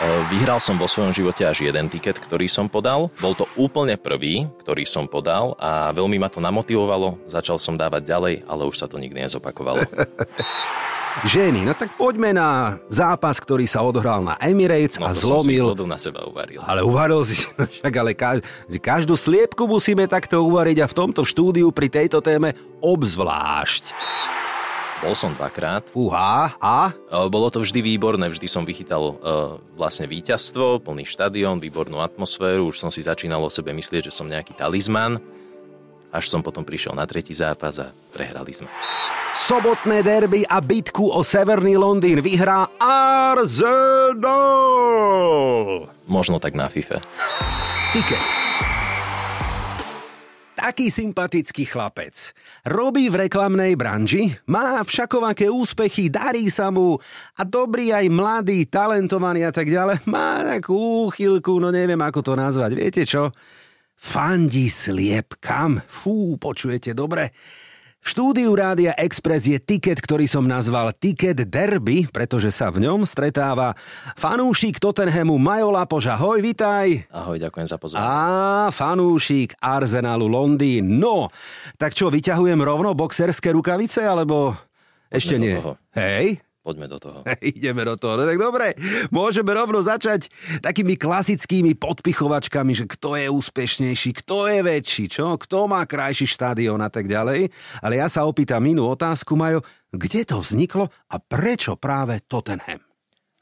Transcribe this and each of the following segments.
Vyhral som vo svojom živote až jeden tiket, ktorý som podal. Bol to úplne prvý, ktorý som podal a veľmi ma to namotivovalo. Začal som dávať ďalej, ale už sa to nikdy nezopakovalo. Ženy, no tak poďme na zápas, ktorý sa odohral na Emirates no, a zlomil. Som si na seba uvaril. Ale uvaril si, no však ale každú, každú sliepku musíme takto uvariť a v tomto štúdiu pri tejto téme obzvlášť. Bol som dvakrát. Fúha, a? Bolo to vždy výborné, vždy som vychytal uh, vlastne víťazstvo, plný štadión, výbornú atmosféru, už som si začínal o sebe myslieť, že som nejaký talizman. Až som potom prišiel na tretí zápas a prehrali sme. Sobotné derby a bitku o Severný Londýn vyhrá Arsenal! Možno tak na FIFA. Ticket taký sympatický chlapec. Robí v reklamnej branži, má všakovaké úspechy, darí sa mu a dobrý aj mladý, talentovaný a tak ďalej. Má takú úchylku, no neviem ako to nazvať. Viete čo? Fandí sliep kam? Fú, počujete dobre? V štúdiu Rádia Express je tiket, ktorý som nazval Tiket Derby, pretože sa v ňom stretáva fanúšik Tottenhamu Majo Lapoš. Ahoj, vitaj. Ahoj, ďakujem za pozornosť. A fanúšik Arsenalu Londýn. No, tak čo, vyťahujem rovno boxerské rukavice, alebo ešte nie? Hej? Poďme do toho. Ideme do toho. No tak dobre, môžeme rovno začať takými klasickými podpichovačkami, že kto je úspešnejší, kto je väčší, čo? Kto má krajší štadión a tak ďalej. Ale ja sa opýtam inú otázku, Majo, kde to vzniklo a prečo práve Tottenham?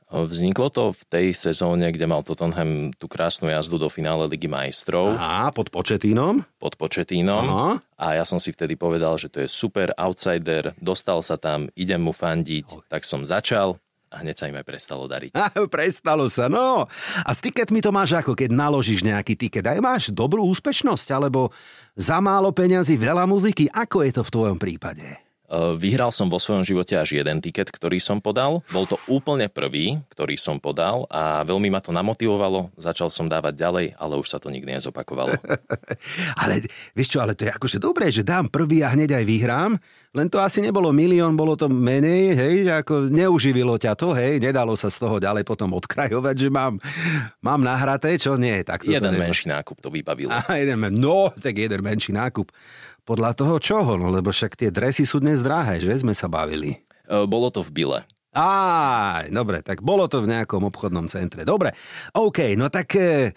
Vzniklo to v tej sezóne, kde mal Tottenham tú krásnu jazdu do finále Ligy majstrov. Aha, pod Početínom? Pod Početínom. Aha. A ja som si vtedy povedal, že to je super outsider, dostal sa tam, idem mu fandiť, tak som začal a hneď sa im aj prestalo dariť. A, prestalo sa, no. A s tiketmi to máš ako, keď naložíš nejaký tiket. Aj máš dobrú úspešnosť, alebo za málo peňazí veľa muziky. Ako je to v tvojom prípade? Eh, vyhral som vo svojom živote až jeden tiket, ktorý som podal. Bol to úplne prvý, ktorý som podal a veľmi ma to namotivovalo. Začal som dávať ďalej, ale už sa to nikdy nezopakovalo. ale vieš čo, ale to je akože dobré, že dám prvý a hneď aj vyhrám. Len to asi nebolo milión, bolo to menej, hej, že ako neuživilo ťa to, hej, nedalo sa z toho ďalej potom odkrajovať, že mám, mám nahraté, čo nie, tak to Jeden to menší nákup to vybavilo. A jeden, no, tak jeden menší nákup. Podľa toho čoho? No lebo však tie dresy sú dnes drahé, že sme sa bavili. E, bolo to v Bile. Á, dobre, tak bolo to v nejakom obchodnom centre. Dobre, OK, no tak e,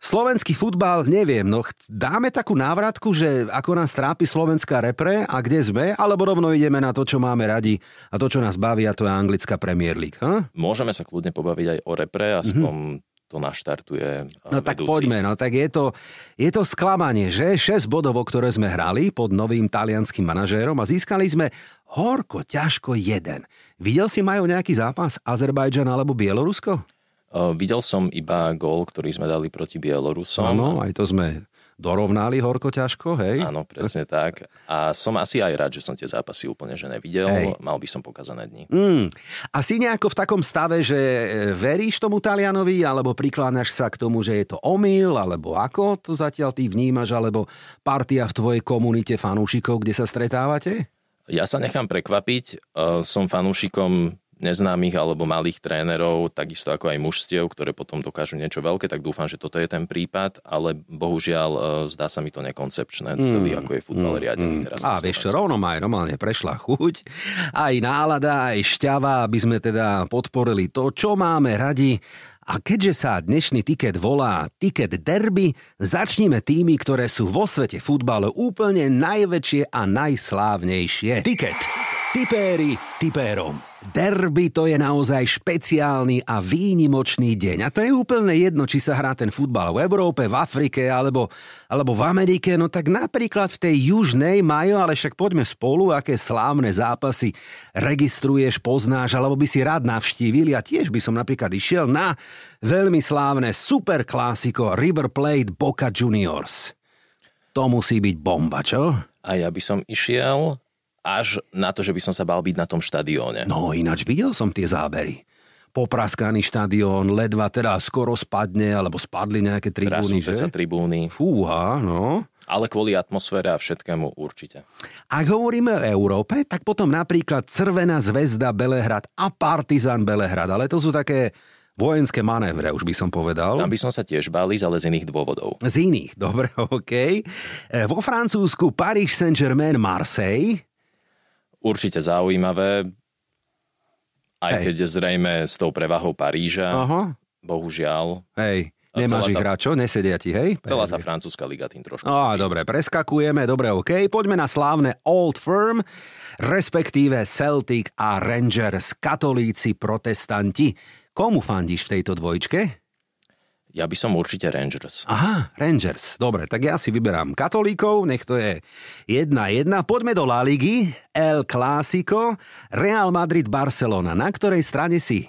slovenský futbal, neviem, no dáme takú návratku, že ako nás trápi slovenská repre a kde sme, alebo rovno ideme na to, čo máme radi a to, čo nás baví a to je anglická Premier League. Ha? Môžeme sa kľudne pobaviť aj o repre, aspoň mm-hmm to naštartuje No vedúci. tak poďme, no tak je to, je to sklamanie, že 6 bodov, o ktoré sme hrali pod novým talianským manažérom a získali sme horko, ťažko jeden. Videl si majú nejaký zápas Azerbajdžan alebo Bielorusko? Uh, videl som iba gól, ktorý sme dali proti Bielorusom. Áno, aj to sme dorovnali horko ťažko, hej? Áno, presne tak. A som asi aj rád, že som tie zápasy úplne že nevidel. Hej. Mal by som pokazané dni. Mm. A si nejako v takom stave, že e, veríš tomu Talianovi, alebo prikláňaš sa k tomu, že je to omyl, alebo ako to zatiaľ ty vnímaš, alebo partia v tvojej komunite fanúšikov, kde sa stretávate? Ja sa nechám prekvapiť. Som fanúšikom neznámych alebo malých trénerov, takisto ako aj mužstiev, ktoré potom dokážu niečo veľké, tak dúfam, že toto je ten prípad, ale bohužiaľ e, zdá sa mi to nekoncepčné, celý mm, ako je futbal mm, riadený mm. teraz. A vieš čo, rovno ma aj normálne prešla chuť, aj nálada, aj šťava, aby sme teda podporili to, čo máme radi a keďže sa dnešný tiket volá Tiket Derby, začníme tými, ktoré sú vo svete futbalu úplne najväčšie a najslávnejšie. Tiket. Tipéri tipérom. Derby to je naozaj špeciálny a výnimočný deň. A to je úplne jedno, či sa hrá ten futbal v Európe, v Afrike alebo, alebo v Amerike. No tak napríklad v tej južnej majú, ale však poďme spolu, aké slávne zápasy registruješ, poznáš, alebo by si rád navštívil. Ja tiež by som napríklad išiel na veľmi slávne super klasiko River Plate Boca Juniors. To musí byť bomba, čo? A ja by som išiel až na to, že by som sa bal byť na tom štadióne. No ináč videl som tie zábery. Popraskaný štadión, ledva teda skoro spadne, alebo spadli nejaké tribúny, že? sa tribúny. Fúha, no. Ale kvôli atmosfére a všetkému určite. Ak hovoríme o Európe, tak potom napríklad Crvená zväzda Belehrad a Partizan Belehrad, ale to sú také vojenské manévre, už by som povedal. Tam by som sa tiež bál ale z iných dôvodov. Z iných, dobre, OK. E, vo Francúzsku Paris Saint-Germain, Marseille. Určite zaujímavé, aj Hej. keď zrejme s tou prevahou Paríža. Aha. Bohužiaľ. Hej. Nemáš ich tá... hráčov, nesedia ti, hej? Celá tá francúzska liga tým trošku. No, dobre, preskakujeme, dobre, OK. Poďme na slávne Old Firm, respektíve Celtic a Rangers, katolíci, protestanti. Komu fandíš v tejto dvojčke? Ja by som určite Rangers. Aha, Rangers. Dobre, tak ja si vyberám katolíkov, nech to je jedna jedna. Poďme do La Ligy, El Clásico, Real Madrid, Barcelona. Na ktorej strane si?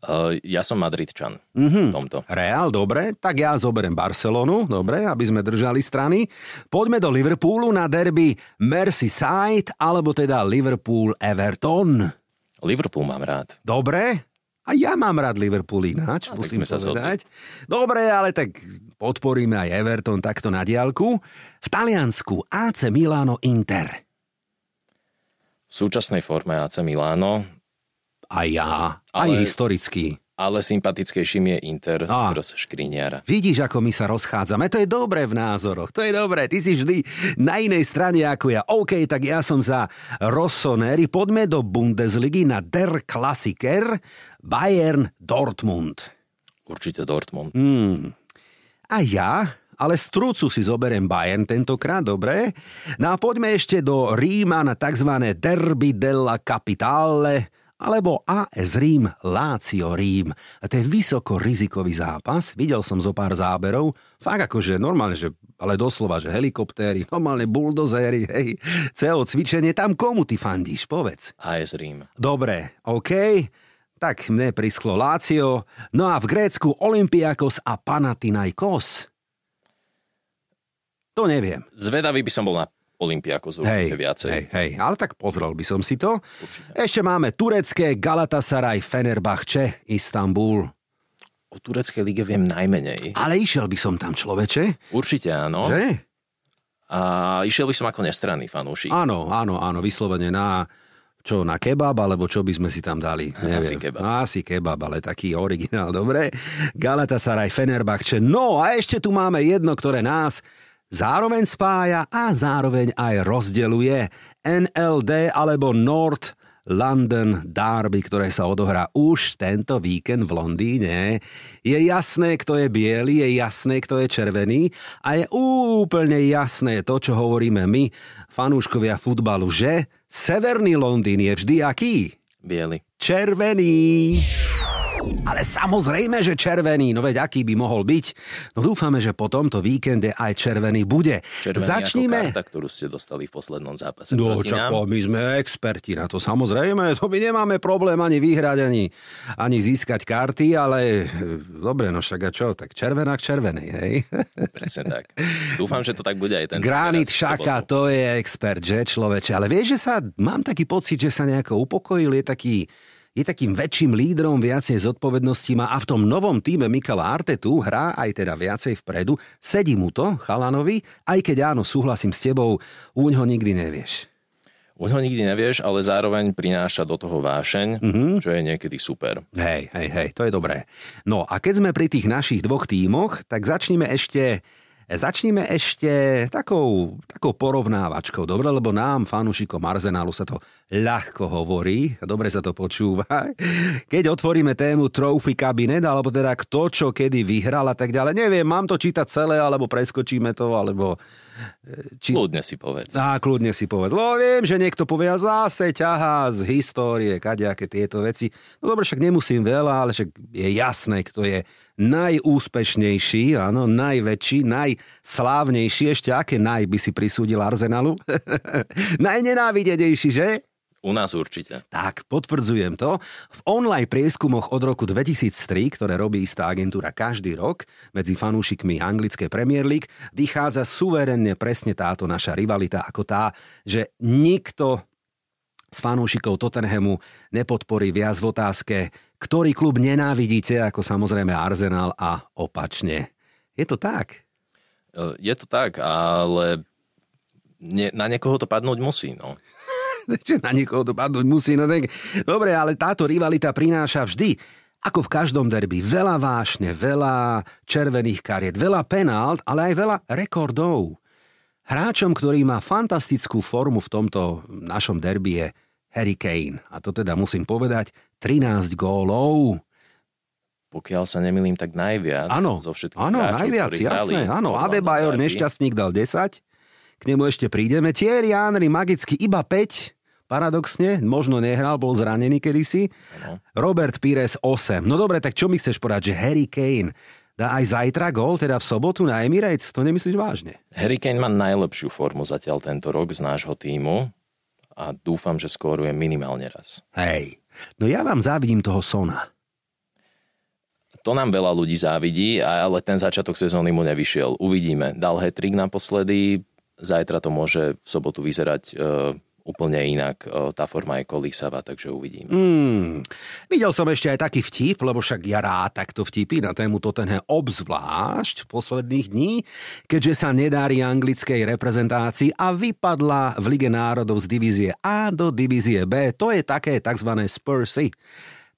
Uh, ja som Madridčan mm-hmm. tomto. Real, dobre, tak ja zoberiem Barcelonu, dobre, aby sme držali strany. Poďme do Liverpoolu na derby Merseyside, alebo teda Liverpool-Everton. Liverpool mám rád. Dobre, a ja mám rád Liverpool ináč, a musím sa povedať. Dobre, ale tak podporíme aj Everton takto na diálku. V Taliansku AC Milano Inter. V súčasnej forme AC Milano. A ja, ale... aj historicky ale sympatickejším je Inter a, skoro škriniara. Vidíš, ako my sa rozchádzame. To je dobré v názoroch. To je dobré. Ty si vždy na inej strane ako ja. OK, tak ja som za Rossoneri. Poďme do Bundesligy na Der Klassiker Bayern Dortmund. Určite Dortmund. Hmm. A ja, ale z trúcu si zoberiem Bayern tentokrát, dobre? No a poďme ešte do Ríma na tzv. Derby della Capitale alebo AS Rím, Lácio Rím. A to je vysoko rizikový zápas. Videl som zo pár záberov. Fakt akože normálne, že, ale doslova, že helikoptéry, normálne buldozéry, hej, CO cvičenie. Tam komu ty fandíš, povedz. AS Rím. Dobre, OK. Tak mne prisklo Lácio. No a v Grécku Olympiakos a Panathinaikos. To neviem. Zvedavý by som bol na Olympiakos určite hej, viacej. Hej, hej, ale tak pozrel by som si to. Určite. Ešte máme turecké Galatasaray Fenerbahce Istanbul. O tureckej lige viem najmenej. Ale išiel by som tam človeče. Určite áno. Že? A išiel by som ako nestranný fanúšik. Áno, áno, áno, vyslovene na čo, na kebab, alebo čo by sme si tam dali? Neviem. Asi kebab. Asi kebab, ale taký originál, dobre. Galatasaray, Fenerbahce. No a ešte tu máme jedno, ktoré nás zároveň spája a zároveň aj rozdeluje NLD alebo North London Derby, ktoré sa odohrá už tento víkend v Londýne. Je jasné, kto je biely, je jasné, kto je červený a je úplne jasné to, čo hovoríme my, fanúškovia futbalu, že severný Londýn je vždy aký? Biely. Červený. Ale samozrejme, že červený, no veď aký by mohol byť. No dúfame, že po tomto víkende aj červený bude. Červený Začníme... ako karta, ktorú ste dostali v poslednom zápase. No čak, my sme experti na to, samozrejme. To my nemáme problém ani vyhrať, ani, ani získať karty, ale dobre, no však a čo, tak červená k červenej, hej? Presne tak. Dúfam, že to tak bude aj ten. Granit Šaka, to je expert, že človeče. Ale vieš, že sa, mám taký pocit, že sa nejako upokojil, je taký je takým väčším lídrom, viacej zodpovedností má a v tom novom týme Mikala Artetu hrá aj teda viacej vpredu. Sedí mu to, Chalanovi, aj keď áno, súhlasím s tebou, úňho nikdy nevieš. Uňho nikdy nevieš, ale zároveň prináša do toho vášeň, mm-hmm. čo je niekedy super. Hej, hej, hej, to je dobré. No a keď sme pri tých našich dvoch tímoch, tak začneme ešte Začníme ešte takou, takou porovnávačkou, dobre, lebo nám, fanúšikom Arsenálu, sa to ľahko hovorí, dobre sa to počúva. Keď otvoríme tému Trophy Cabinet, alebo teda kto čo kedy vyhral a tak ďalej, neviem, mám to čítať celé, alebo preskočíme to, alebo či... Kľudne si povedz. Á, kľudne si povedz. Lebo viem, že niekto povie, zase ťahá z histórie, kadejaké tieto veci. No dobre, však nemusím veľa, ale však je jasné, kto je najúspešnejší, áno, najväčší, najslávnejší. Ešte aké naj by si prisúdil Arsenalu? Najnenávidenejší, že? U nás určite. Tak, potvrdzujem to. V online prieskumoch od roku 2003, ktoré robí istá agentúra každý rok medzi fanúšikmi anglickej Premier League, vychádza suverenne presne táto naša rivalita ako tá, že nikto z fanúšikov Tottenhamu nepodporí viac v otázke, ktorý klub nenávidíte, ako samozrejme Arsenal a opačne. Je to tak? E, je to tak, ale na niekoho to padnúť musí, no. Na niekoho to padnúť musí. No tak, dobre, ale táto rivalita prináša vždy ako v každom derby, veľa vášne, veľa červených kariet, veľa penált, ale aj veľa rekordov. Hráčom, ktorý má fantastickú formu v tomto našom derby je Harry Kane. A to teda musím povedať, 13 gólov. Pokiaľ sa nemilím, tak najviac Áno, zo všetkých áno, najviac, jasné, áno. Adebayor, nešťastník, dal 10. K nemu ešte prídeme. Thierry Henry, magicky iba 5. Paradoxne, možno nehral, bol zranený kedysi. Áno. Robert Pires 8. No dobre, tak čo mi chceš povedať, že Harry Kane dá aj zajtra gól, teda v sobotu na Emirates? To nemyslíš vážne? Harry Kane má najlepšiu formu zatiaľ tento rok z nášho týmu a dúfam, že skóruje minimálne raz. Hej, no ja vám závidím toho Sona. To nám veľa ľudí závidí, ale ten začiatok sezóny mu nevyšiel. Uvidíme. Dal hetrik naposledy, zajtra to môže v sobotu vyzerať e, úplne inak. E, tá forma je kolísavá, takže uvidíme. Hmm. Videl som ešte aj taký vtip, lebo však ja rád takto vtipy na tému Tottenham obzvlášť posledných dní, keďže sa nedári anglickej reprezentácii a vypadla v Lige národov z divízie A do divízie B. To je také tzv. Spursy.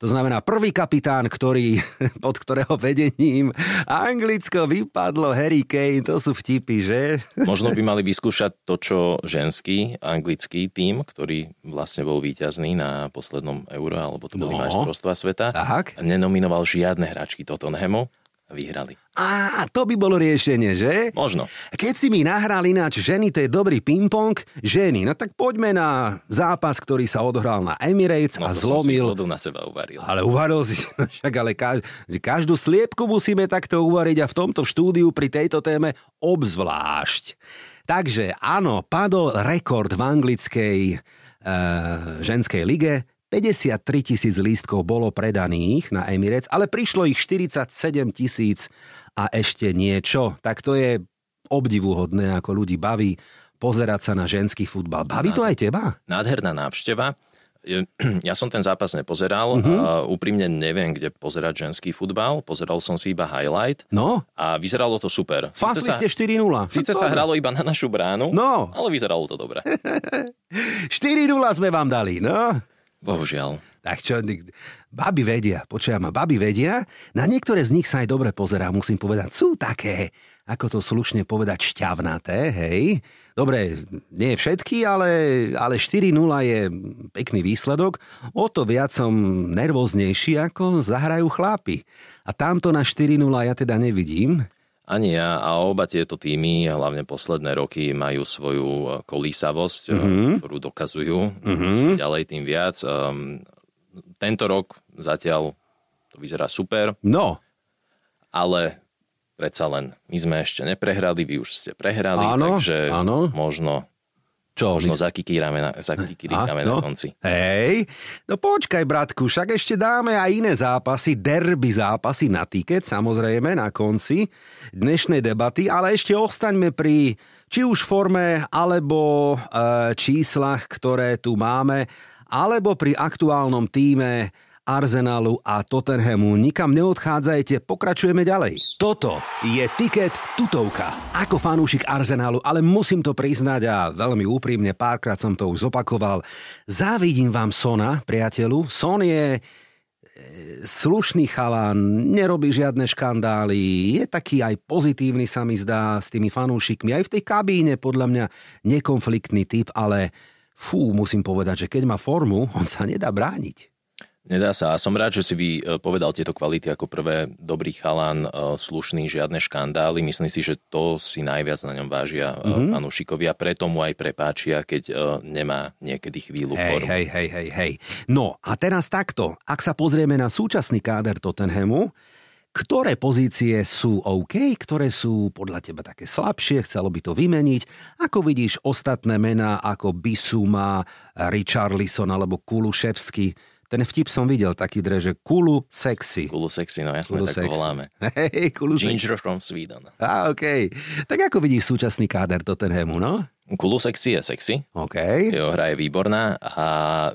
To znamená prvý kapitán, ktorý, pod ktorého vedením Anglicko vypadlo Harry Kane. To sú vtipy, že? Možno by mali vyskúšať to, čo ženský anglický tím, ktorý vlastne bol víťazný na poslednom euro, alebo to boli No. majstrovstvá sveta, Tak. nenominoval žiadne hráčky Tottenhamu vyhrali. Á, to by bolo riešenie, že? Možno. Keď si mi nahral ináč ženy, to je dobrý ping-pong, ženy, no tak poďme na zápas, ktorý sa odohral na Emirates No a to som si zlomil. na seba uvaril. Ale uvaril si, no však ale kaž, každú sliepku musíme takto uvariť a v tomto štúdiu pri tejto téme obzvlášť. Takže áno, padol rekord v anglickej e, ženskej lige. 53 tisíc lístkov bolo predaných na Emirates, ale prišlo ich 47 tisíc a ešte niečo. Tak to je obdivuhodné, ako ľudí baví pozerať sa na ženský futbal. Baví to aj teba? Nádherná návšteva. Ja som ten zápas nepozeral. Uh-huh. A úprimne neviem, kde pozerať ženský futbal. Pozeral som si iba highlight No, a vyzeralo to super. pasli sa, ste 4-0. síce sa hralo iba na našu bránu, No. ale vyzeralo to dobre. 4-0 sme vám dali, no. Bohužiaľ. Tak čo, baby vedia, počujem ma, baby vedia, na niektoré z nich sa aj dobre pozerá, musím povedať, sú také, ako to slušne povedať, šťavnaté, hej. Dobre, nie všetky, ale, ale 4-0 je pekný výsledok, o to viac som nervóznejší, ako zahrajú chlápi. A tamto na 4-0 ja teda nevidím. Ani ja a oba tieto týmy, hlavne posledné roky, majú svoju eh, kolísavosť, mm-hmm. ktorú dokazujú. Mm-hmm. Ďalej tým viac. Um, tento rok zatiaľ to vyzerá super, No, ale predsa len my sme ešte neprehrali, vy už ste prehrali, Áno, takže áno. možno, čo? možno zakikírame na, zakikírame no. na konci. Hej, no počkaj, bratku, však ešte dáme aj iné zápasy, derby zápasy na tiket, samozrejme, na konci dnešnej debaty, ale ešte ostaňme pri či už forme, alebo e, číslach, ktoré tu máme, alebo pri aktuálnom týme Arsenalu a Tottenhamu. Nikam neodchádzajte, pokračujeme ďalej. Toto je tiket tutovka. Ako fanúšik Arsenalu, ale musím to priznať a veľmi úprimne, párkrát som to už zopakoval. Závidím vám Sona, priateľu. Son je e, slušný chalán, nerobí žiadne škandály, je taký aj pozitívny sa mi zdá s tými fanúšikmi, aj v tej kabíne podľa mňa nekonfliktný typ, ale fú, musím povedať, že keď má formu, on sa nedá brániť. Nedá sa. A som rád, že si vy e, povedal tieto kvality ako prvé. Dobrý chalan, e, slušný, žiadne škandály. Myslím si, že to si najviac na ňom vážia mm-hmm. fanúšikovia. Preto mu aj prepáčia, keď nemá niekedy chvíľu Hej, formu. hej, hej, hej, hej. No a teraz takto. Ak sa pozrieme na súčasný káder Tottenhamu, ktoré pozície sú OK, ktoré sú podľa teba také slabšie, chcelo by to vymeniť. Ako vidíš ostatné mená ako Bisuma, Richarlison alebo Kuluševsky? Ten vtip som videl taký dre, že Kulu sexy. Kulu sexy, no jasné, Kulu tak sexy. voláme. Hej, Kulu sexy. Ginger from Sweden. Á, OK. Tak ako vidíš súčasný káder Tottenhamu, no? Kulu sexy je sexy. OK. Jeho hra je výborná a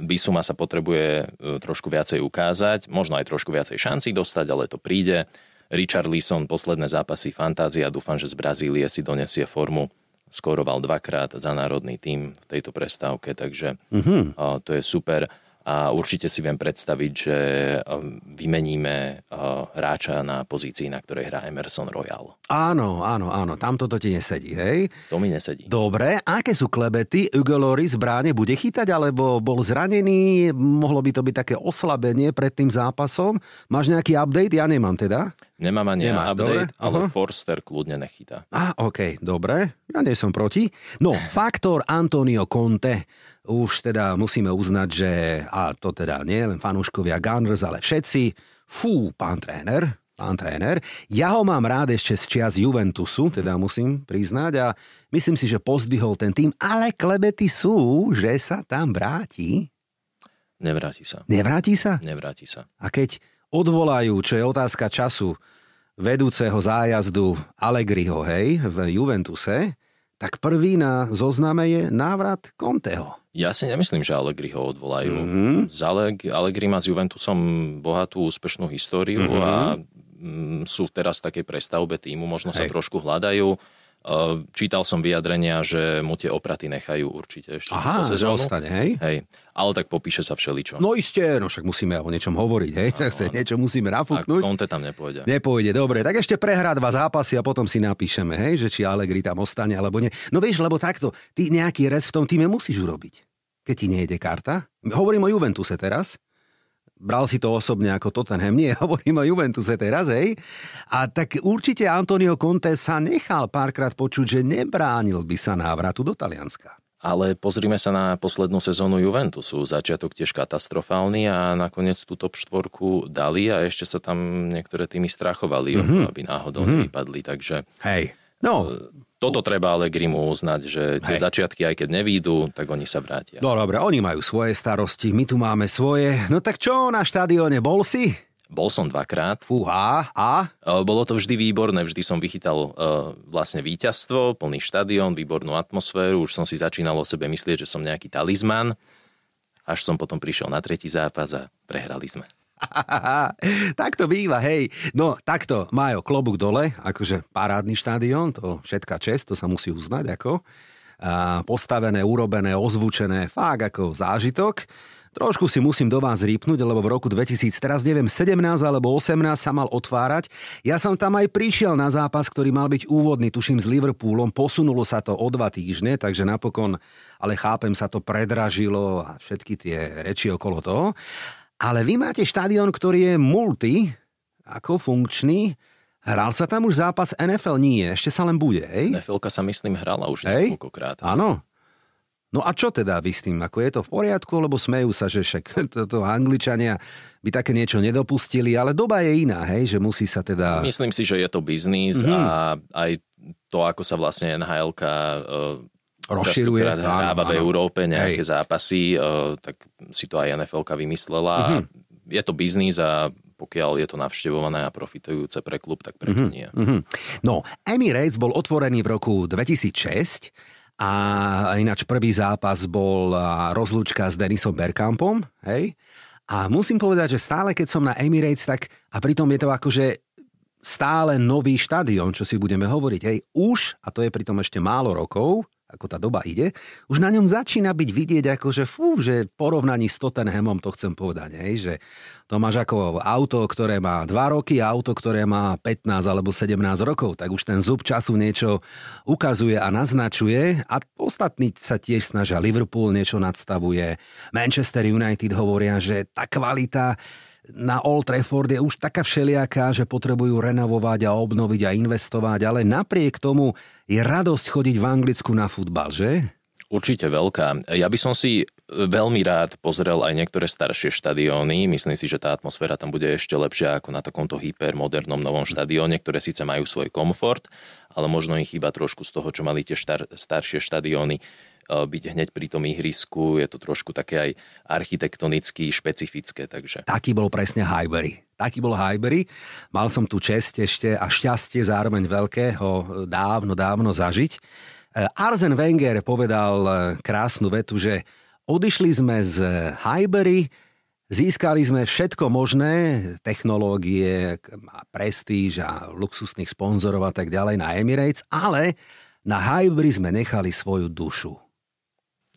Bisuma sa potrebuje e, trošku viacej ukázať, možno aj trošku viacej šancí dostať, ale to príde. Richard Leeson, posledné zápasy Fantázia, dúfam, že z Brazílie si donesie formu. Skoroval dvakrát za národný tím v tejto prestávke, takže Mhm. uh, to je super. A určite si viem predstaviť, že um, vymeníme uh, hráča na pozícii, na ktorej hrá Emerson Royal. Áno, áno, áno, tam toto ti nesedí, hej? To mi nesedí. Dobre, aké sú klebety? Hugo Loris bráne bude chytať, alebo bol zranený? Mohlo by to byť také oslabenie pred tým zápasom? Máš nejaký update? Ja nemám teda. Nemám ani Nemáš, update, dobre? ale uh-huh. Forster kľudne nechytá. A, OK, dobre. Ja nie som proti. No, faktor Antonio Conte už teda musíme uznať, že, a to teda nie len fanúškovia Gunners, ale všetci, fú, pán tréner, pán tréner. Ja ho mám rád ešte z čias Juventusu, teda musím priznať a myslím si, že pozdvihol ten tým, ale klebety sú, že sa tam vráti. Nevráti sa. Nevráti sa? Nevráti sa. A keď odvolajú, čo je otázka času, vedúceho zájazdu Allegriho, hej, v Juventuse, tak prvý na zozname je návrat Conteho. Ja si nemyslím, že Allegri ho odvolajú. Mm-hmm. Z Allegri má s Juventusom bohatú úspešnú históriu mm-hmm. a mm, sú teraz v takej prestavbe týmu, možno Hej. sa trošku hľadajú. Ehm, čítal som vyjadrenia, že mu tie opraty nechajú určite ešte Aha, po sezónu. Ostane, hej? hej. Ale tak popíše sa všeličo. No isté, no však musíme o niečom hovoriť, hej? Áno, áno. niečo musíme nafúknuť. A Conte tam nepôjde. Nepôjde, dobre. Tak ešte prehrá dva zápasy a potom si napíšeme, hej, že či Allegri tam ostane alebo nie. No vieš, lebo takto, ty nejaký res v tom týme musíš urobiť. Keď ti nejde karta. Hovorím o Juventuse teraz bral si to osobne ako Tottenham, nie, hovorím o Juventuse teraz, hej. A tak určite Antonio Conte sa nechal párkrát počuť, že nebránil by sa návratu do Talianska. Ale pozrime sa na poslednú sezónu Juventusu. Začiatok tiež katastrofálny a nakoniec tú top štvorku dali a ešte sa tam niektoré tými strachovali, mm-hmm. aby náhodou mm-hmm. nevypadli. Takže Hej. No, toto treba ale Grimu uznať, že tie Hej. začiatky, aj keď nevídu, tak oni sa vrátia. No dobre, oni majú svoje starosti, my tu máme svoje. No tak čo, na štadióne bol si? Bol som dvakrát. Fúha, a? Bolo to vždy výborné, vždy som vychytal uh, vlastne víťazstvo, plný štadión, výbornú atmosféru, už som si začínal o sebe myslieť, že som nejaký talizman, až som potom prišiel na tretí zápas a prehrali sme. tak to býva, hej. No, takto, Majo, klobúk dole, akože parádny štadión, to všetká čest, to sa musí uznať ako. A postavené, urobené, ozvučené, fakt ako zážitok. Trošku si musím do vás rýpnuť, lebo v roku 2000, teraz neviem, 17 alebo 18 sa mal otvárať. Ja som tam aj prišiel na zápas, ktorý mal byť úvodný, tuším s Liverpoolom. Posunulo sa to o dva týždne, takže napokon, ale chápem, sa to predražilo a všetky tie reči okolo toho. Ale vy máte štadión, ktorý je multi, ako funkčný. Hral sa tam už zápas NFL? Nie, ešte sa len bude, hej? nfl sa myslím hrala už hej? niekoľkokrát. Áno. No a čo teda vy s tým? Ako je to v poriadku? Lebo smejú sa, že však toto Angličania by také niečo nedopustili, ale doba je iná, hej? Že musí sa teda... Myslím si, že je to biznis mm-hmm. a aj to, ako sa vlastne nhl rozširuje. hráva v Európe nejaké Hej. zápasy, uh, tak si to aj nfl vymyslela. Mm-hmm. Je to biznis a pokiaľ je to navštevované a profitujúce pre klub, tak prečo mm-hmm. nie? Mm-hmm. No, Emirates bol otvorený v roku 2006 a ináč prvý zápas bol rozlúčka s Denisom Bergkampom, hej? A musím povedať, že stále keď som na Emirates, tak a pritom je to akože stále nový štadión, čo si budeme hovoriť, hej, už, a to je pritom ešte málo rokov, ako tá doba ide, už na ňom začína byť vidieť ako, že fú, že v porovnaní s Tottenhamom to chcem povedať, hej, že to máš ako auto, ktoré má 2 roky a auto, ktoré má 15 alebo 17 rokov, tak už ten zub času niečo ukazuje a naznačuje a ostatní sa tiež snažia. Liverpool niečo nadstavuje, Manchester United hovoria, že tá kvalita na Old Trafford je už taká všelijaká, že potrebujú renovovať a obnoviť a investovať, ale napriek tomu je radosť chodiť v Anglicku na futbal, že? Určite veľká. Ja by som si veľmi rád pozrel aj niektoré staršie štadióny. Myslím si, že tá atmosféra tam bude ešte lepšia ako na takomto hypermodernom novom štadióne, ktoré síce majú svoj komfort, ale možno ich chýba trošku z toho, čo mali tie štar- staršie štadióny byť hneď pri tom ihrisku, je to trošku také aj architektonicky špecifické. Takže. Taký bol presne Highbury. Taký bol Highbury. Mal som tu čest ešte a šťastie zároveň veľké ho dávno, dávno zažiť. Eh, Arzen Wenger povedal eh, krásnu vetu, že odišli sme z Highbury, Získali sme všetko možné, technológie, prestíž a luxusných sponzorov a tak ďalej na Emirates, ale na Highbury sme nechali svoju dušu.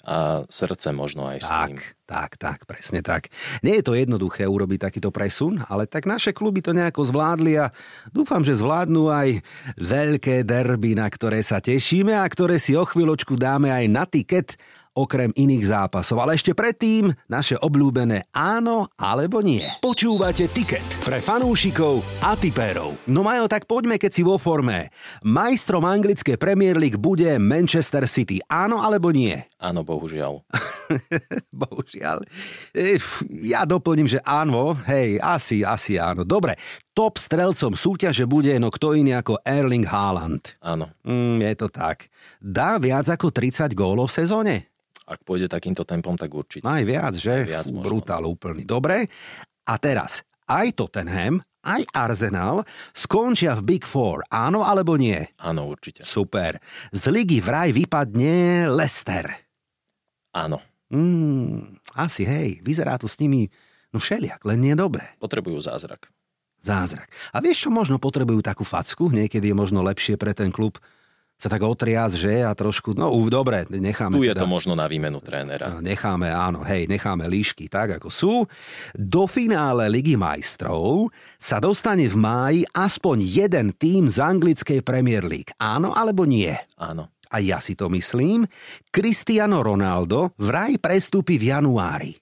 A srdce možno aj s tak, tým. Tak, tak, presne tak. Nie je to jednoduché urobiť takýto presun, ale tak naše kluby to nejako zvládli a dúfam, že zvládnu aj veľké derby, na ktoré sa tešíme a ktoré si o chvíľočku dáme aj na tiket okrem iných zápasov. Ale ešte predtým naše obľúbené áno alebo nie. Počúvate tiket pre fanúšikov a tipérov. No majo, tak poďme keď si vo forme. Majstrom anglické Premier League bude Manchester City. Áno alebo nie? Áno, bohužiaľ. bohužiaľ. Ja doplním, že áno. Hej, asi, asi áno. Dobre, top strelcom súťaže bude no kto iný ako Erling Haaland. Áno. Mm, je to tak. Dá viac ako 30 gólov v sezóne? Ak pôjde takýmto tempom, tak určite. Aj viac, že? Aj viac možno. Brutál úplný. Dobre. A teraz, aj Tottenham, aj Arsenal skončia v Big Four. Áno alebo nie? Áno, určite. Super. Z ligy vraj vypadne Leicester. Áno. Mm, asi hej, vyzerá to s nimi no všeliak, len nie dobre. Potrebujú zázrak. Zázrak. A vieš čo, možno potrebujú takú facku? Niekedy je možno lepšie pre ten klub sa tak otriaz, že? A trošku, no už dobre, necháme. Tu je teda, to možno na výmenu trénera. No, necháme, áno, hej, necháme líšky tak, ako sú. Do finále Ligy majstrov sa dostane v máji aspoň jeden tým z anglickej Premier League. Áno alebo nie? Áno. A ja si to myslím. Cristiano Ronaldo vraj prestúpi v januári.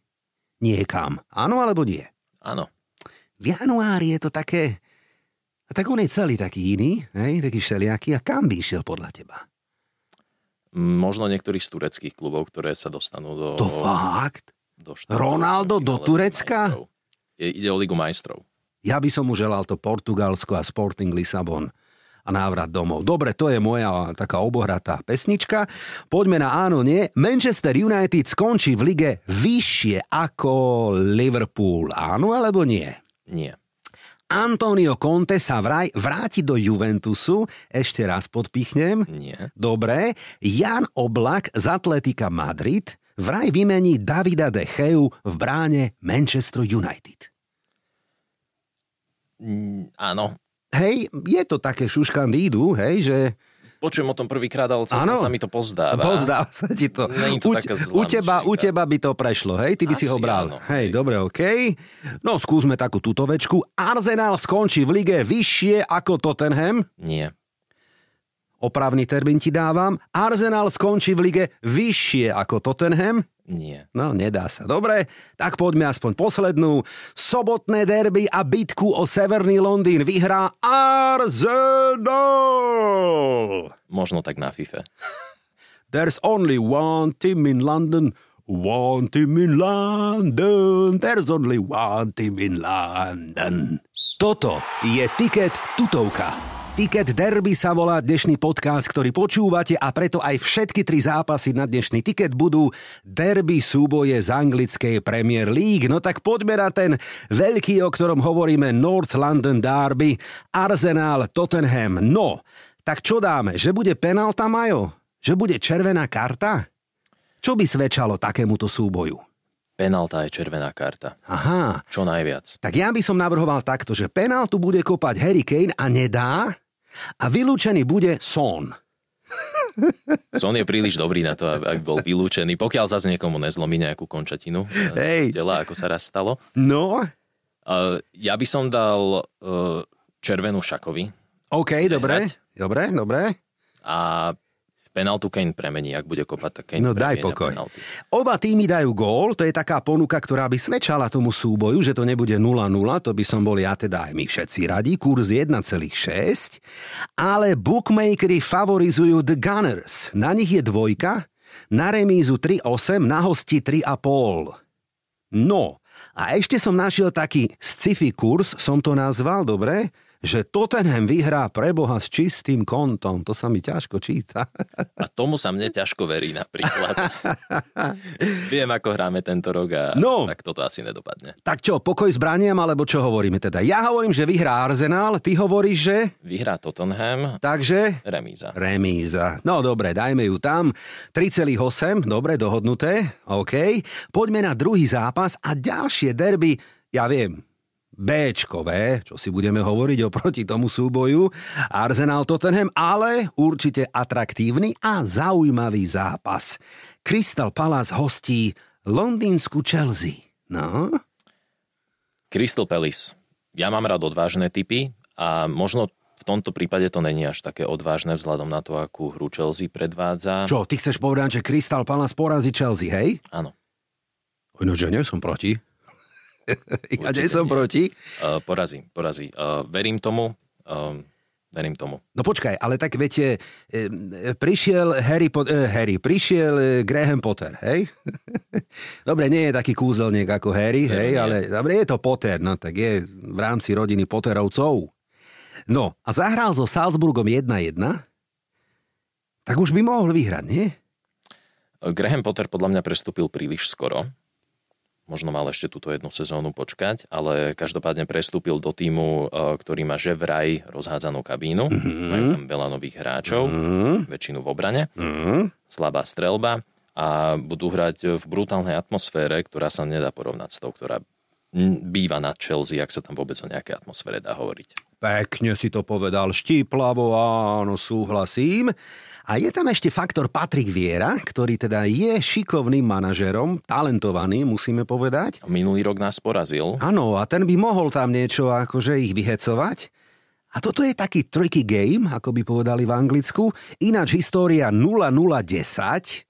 Niekam. Áno alebo nie? Áno. V januári je to také a tak on je celý taký iný, hej, taký všelijaký. A kam by išiel podľa teba? Možno niektorých z tureckých klubov, ktoré sa dostanú do... To fakt? Do Ronaldo do Turecka? Je, ide o Ligu majstrov. Ja by som mu želal to Portugalsko a Sporting Lisabon a návrat domov. Dobre, to je moja taká obohratá pesnička. Poďme na áno, nie. Manchester United skončí v lige vyššie ako Liverpool. Áno alebo nie? Nie. Antonio Conte sa vraj vráti do Juventusu. Ešte raz podpichnem. Nie. Dobre. Jan Oblak z Atletika Madrid vraj vymení Davida de Geu v bráne Manchester United. Mm, áno. Hej, je to také šuškandídu, hej, že Počujem o tom prvýkrát, ale celkom sa mi to pozdáva. Pozdáva sa ti to. Není to u, taká u, teba, u teba by to prešlo, hej? Ty by Asi si ho bral. Áno, hej, hej, dobre. Okay. No, skúsme takú tutovečku. Arsenal skončí v lige vyššie ako Tottenham. Nie. Opravný termín ti dávam. Arsenal skončí v lige vyššie ako Tottenham. Nie. No, nedá sa. Dobre, tak poďme aspoň poslednú. Sobotné derby a bitku o Severný Londýn vyhrá Arsenal! Možno tak na FIFA. There's only one team in London, one team in London, there's only one team in London. Toto je Ticket Tutovka. Ticket Derby sa volá dnešný podcast, ktorý počúvate a preto aj všetky tri zápasy na dnešný tiket budú derby súboje z anglickej Premier League. No tak poďme na ten veľký, o ktorom hovoríme North London Derby, Arsenal Tottenham. No, tak čo dáme? Že bude penálta, Majo? Že bude červená karta? Čo by svedčalo takémuto súboju? Penálta je červená karta. Aha. Čo najviac. Tak ja by som navrhoval takto, že penáltu bude kopať Harry Kane a nedá, a vylúčený bude Son. Son je príliš dobrý na to, aby bol vylúčený, pokiaľ zase niekomu nezlomí nejakú končatinu Hej. tela, ako sa raz stalo. No? Uh, ja by som dal uh, červenú šakovi. OK, dobre, dobre, dobre. A penaltu Kane premení, ak bude kopať, tak Kane No daj pokoj. Penalty. Oba týmy dajú gól, to je taká ponuka, ktorá by svedčala tomu súboju, že to nebude 0-0, to by som bol ja teda aj my všetci radi, kurz 1,6, ale bookmakery favorizujú The Gunners, na nich je dvojka, na remízu 3,8, na hosti 3,5. No, a ešte som našiel taký sci-fi kurz, som to nazval, dobre? Že Tottenham vyhrá preboha s čistým kontom. To sa mi ťažko číta. A tomu sa mne ťažko verí napríklad. Viem, ako hráme tento rok a no, tak toto asi nedopadne. Tak čo, pokoj s braniam, alebo čo hovoríme teda? Ja hovorím, že vyhrá Arsenal, ty hovoríš, že... Vyhrá Tottenham. Takže? Remíza. Remíza. No dobre, dajme ju tam. 3,8, dobre, dohodnuté. OK. Poďme na druhý zápas a ďalšie derby. Ja viem, Bčkové, čo si budeme hovoriť oproti tomu súboju, Arsenal Tottenham, ale určite atraktívny a zaujímavý zápas. Crystal Palace hostí londýnsku Chelsea. No? Crystal Palace. Ja mám rád odvážne typy a možno v tomto prípade to není až také odvážne vzhľadom na to, akú hru Chelsea predvádza. Čo, ty chceš povedať, že Crystal Palace porazí Chelsea, hej? Áno. No, že nie som proti. ja nie som nie. proti. Uh, porazí, porazí. Uh, verím tomu. Uh, verím tomu. No počkaj, ale tak viete, e, prišiel Harry, po, e, Harry prišiel e, Graham Potter, hej? dobre, nie je taký kúzelník ako Harry, hej, nie. ale dobre, je to Potter, no tak je v rámci rodiny Potterovcov. No, a zahral so Salzburgom 1-1, tak už by mohol vyhrať, nie? Graham Potter podľa mňa prestúpil príliš skoro možno mal ešte túto jednu sezónu počkať, ale každopádne prestúpil do týmu, e, ktorý má že vraj rozhádzanú kabínu. Mm-hmm. Majú tam veľa nových hráčov, mm-hmm. väčšinu v obrane, mm-hmm. slabá strelba a budú hrať v brutálnej atmosfére, ktorá sa nedá porovnať s tou, ktorá býva na Chelsea, ak sa tam vôbec o nejakej atmosfére dá hovoriť. Pekne si to povedal, štíplavo, áno, súhlasím. A je tam ešte faktor Patrik Viera, ktorý teda je šikovným manažerom, talentovaný, musíme povedať. Minulý rok nás porazil. Áno, a ten by mohol tam niečo akože ich vyhecovať. A toto je taký tricky game, ako by povedali v Anglicku. Ináč história 0-0-10.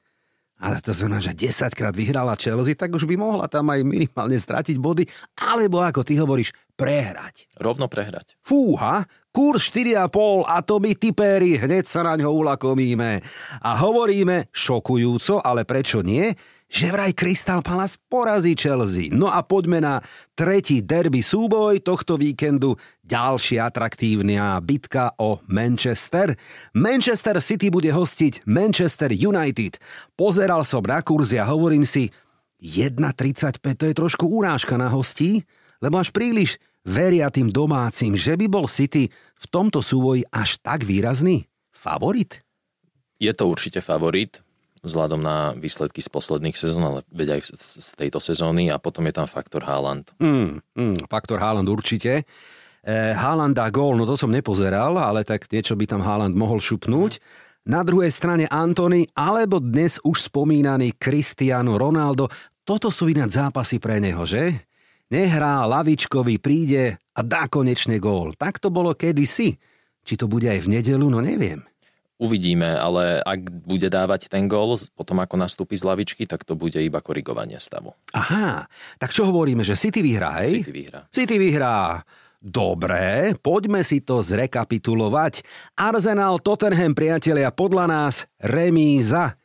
Ale to znamená, že 10 krát vyhrala Chelsea, tak už by mohla tam aj minimálne stratiť body, alebo ako ty hovoríš, prehrať. Rovno prehrať. Fúha, Kurs 4,5 a to my typéri hneď sa na ňo ulakomíme. A hovoríme šokujúco, ale prečo nie? že vraj Crystal Palace porazí Chelsea. No a poďme na tretí derby súboj tohto víkendu. Ďalší atraktívna bitka o Manchester. Manchester City bude hostiť Manchester United. Pozeral som na kurzy a hovorím si, 1,35 to je trošku urážka na hostí, lebo až príliš veria tým domácim, že by bol City v tomto súboji až tak výrazný? Favorit? Je to určite favorit, vzhľadom na výsledky z posledných sezón, ale veď aj z tejto sezóny a potom je tam faktor Haaland. Mm, mm, faktor Haaland určite. E, Haaland dá gól, no to som nepozeral, ale tak niečo by tam Haaland mohol šupnúť. Na druhej strane Antony, alebo dnes už spomínaný Cristiano Ronaldo. Toto sú ináč zápasy pre neho, že? Nehrá, lavičkový príde a dá konečne gól. Tak to bolo kedysi. Či to bude aj v nedelu, no neviem. Uvidíme, ale ak bude dávať ten gól, potom ako nastúpi z lavičky, tak to bude iba korigovanie stavu. Aha, tak čo hovoríme, že City vyhrá, hej? City vyhrá. City vyhrá. Dobre, poďme si to zrekapitulovať. Arsenal, Tottenham, priatelia, podľa nás remíza.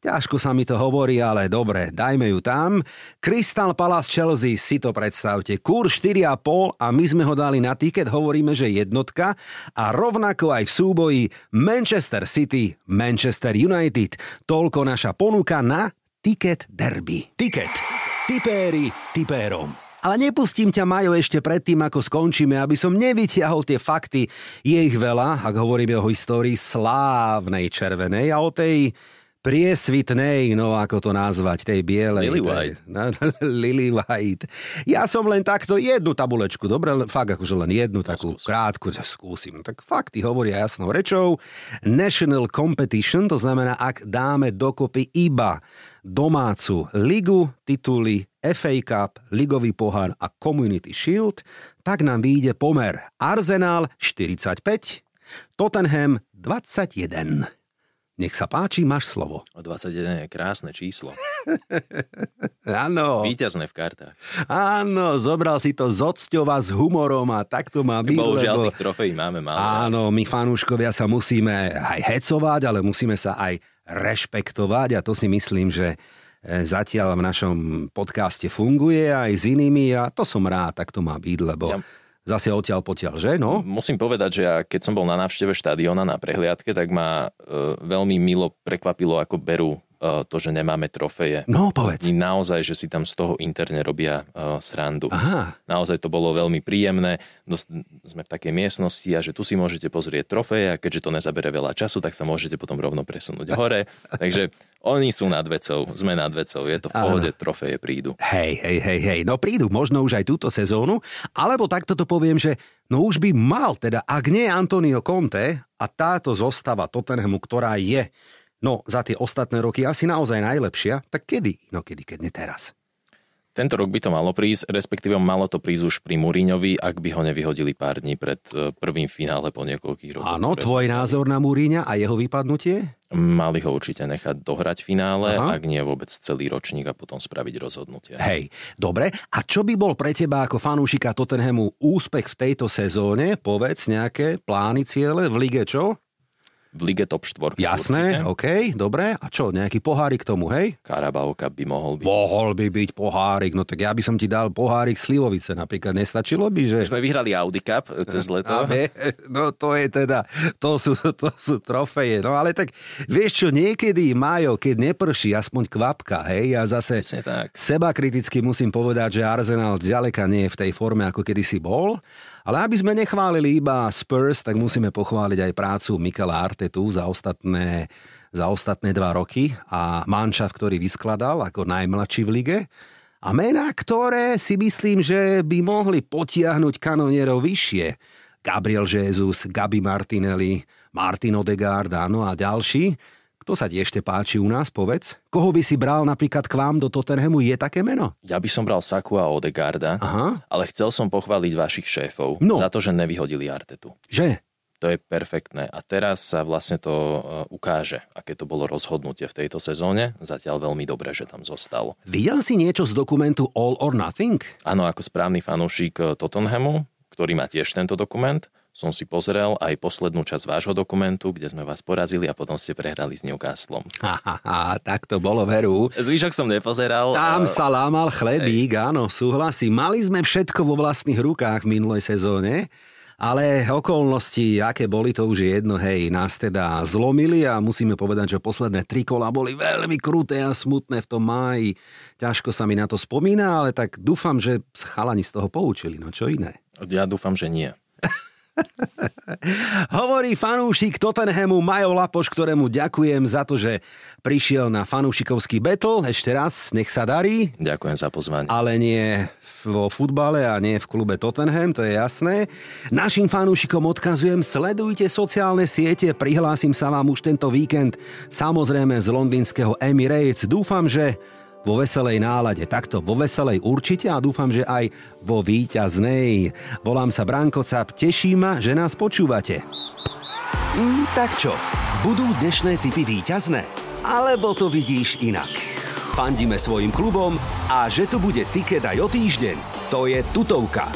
Ťažko sa mi to hovorí, ale dobre, dajme ju tam. Crystal Palace Chelsea, si to predstavte. Kur 4,5 a my sme ho dali na tiket, hovoríme, že jednotka. A rovnako aj v súboji Manchester City, Manchester United. Toľko naša ponuka na Ticket Derby. Ticket. Tipéri tipérom. Ale nepustím ťa, Majo, ešte predtým, ako skončíme, aby som nevytiahol tie fakty. Je ich veľa, ak hovoríme o histórii slávnej červenej a o tej priesvitnej, no ako to nazvať, tej bielej. Lily White. Lily White. Ja som len takto jednu tabulečku, dobre, fakt akože len jednu takú no, krátku, skúsim. Tak fakty hovoria jasnou rečou. National Competition, to znamená, ak dáme dokopy iba domácu ligu, tituly FA Cup, ligový pohár a Community Shield, tak nám vyjde pomer Arsenal 45, Tottenham 21. Nech sa páči, máš slovo. O 21 je krásne číslo. Áno. Výťazné v kartách. Áno, zobral si to z ocťova s humorom a tak to má byť. Bohužiaľ lebo... tých trofejí máme málo. Áno, my fanúškovia sa musíme aj hecovať, ale musíme sa aj rešpektovať a to si myslím, že e, zatiaľ v našom podcaste funguje aj s inými a to som rád, tak to má byť, lebo ja zase odtiaľ potiaľ, že? No? Musím povedať, že ja keď som bol na návšteve štadiona na prehliadke, tak ma e, veľmi milo prekvapilo, ako berú to, že nemáme trofeje. No, povedz. Oni naozaj, že si tam z toho interne robia uh, srandu. Aha. Naozaj to bolo veľmi príjemné. Dost, sme v takej miestnosti a že tu si môžete pozrieť trofeje a keďže to nezabere veľa času, tak sa môžete potom rovno presunúť hore. Takže oni sú nad vecou, sme nad vecou, je to v pohode, Áno. trofeje prídu. Hej, hej, hej, hej, no prídu možno už aj túto sezónu, alebo takto to poviem, že no už by mal teda, ak nie Antonio Conte a táto zostava Tottenhamu, ktorá je no za tie ostatné roky asi naozaj najlepšia, tak kedy? No kedy, keď nie teraz. Tento rok by to malo prísť, respektíve malo to prísť už pri Múriňovi, ak by ho nevyhodili pár dní pred e, prvým finále po niekoľkých rokoch. Áno, tvoj názor na Múriňa a jeho vypadnutie? Mali ho určite nechať dohrať finále, Aha. ak nie vôbec celý ročník a potom spraviť rozhodnutie. Hej, dobre. A čo by bol pre teba ako fanúšika Tottenhamu úspech v tejto sezóne? Povedz nejaké plány, ciele v lige čo? V lige top 4. Jasné, určite. OK, dobre. A čo, nejaký pohárik tomu, hej? Carabao Cup by mohol byť. Mohol by byť pohárik, no tak ja by som ti dal pohárik Slivovice napríklad. Nestačilo by, že... Sme vyhrali Audi Cup cez leto. A, no to je teda, to sú, to sú trofeje. No ale tak, vieš čo, niekedy, Majo, keď neprší, aspoň kvapka, hej, ja zase tak. seba kriticky musím povedať, že Arsenal ďaleka nie je v tej forme, ako kedysi bol. Ale aby sme nechválili iba Spurs, tak musíme pochváliť aj prácu Mikela Artetu za ostatné, za ostatné dva roky a manšaft, ktorý vyskladal ako najmladší v lige. A mená, ktoré si myslím, že by mohli potiahnuť kanonierov vyššie. Gabriel Jesus, Gabi Martinelli, Martin Odegaard, áno a ďalší kto sa ti ešte páči u nás, povedz? Koho by si bral napríklad k vám do Tottenhamu? Je také meno? Ja by som bral Saku a Odegarda, Aha. ale chcel som pochváliť vašich šéfov no. za to, že nevyhodili Artetu. Že? To je perfektné. A teraz sa vlastne to e, ukáže, aké to bolo rozhodnutie v tejto sezóne. Zatiaľ veľmi dobré, že tam zostal. Videl si niečo z dokumentu All or Nothing? Áno, ako správny fanúšik e, Tottenhamu, ktorý má tiež tento dokument, som si pozrel aj poslednú časť vášho dokumentu, kde sme vás porazili a potom ste prehrali s Newcastlom. Haha, tak to bolo veru. Zvyšok som nepozeral. Tam sa lámal chlebík, Ej. áno, súhlasím. Mali sme všetko vo vlastných rukách v minulej sezóne. Ale okolnosti, aké boli, to už je jedno, hej, nás teda zlomili a musíme povedať, že posledné tri kola boli veľmi kruté a smutné v tom máji. Ťažko sa mi na to spomína, ale tak dúfam, že chalani z toho poučili, no čo iné. Ja dúfam, že nie. Hovorí fanúšik Tottenhamu Majo Lapoš, ktorému ďakujem za to, že prišiel na fanúšikovský battle. Ešte raz, nech sa darí. Ďakujem za pozvanie. Ale nie vo futbale a nie v klube Tottenham, to je jasné. Našim fanúšikom odkazujem, sledujte sociálne siete, prihlásim sa vám už tento víkend, samozrejme z londýnskeho Emirates. Dúfam, že vo veselej nálade. Takto vo veselej určite a dúfam, že aj vo výťaznej. Volám sa Branko Cap, teší ma, že nás počúvate. Mm, tak čo, budú dnešné typy výťazné? Alebo to vidíš inak? Fandíme svojim klubom a že to bude tiket aj o týždeň, to je tutovka.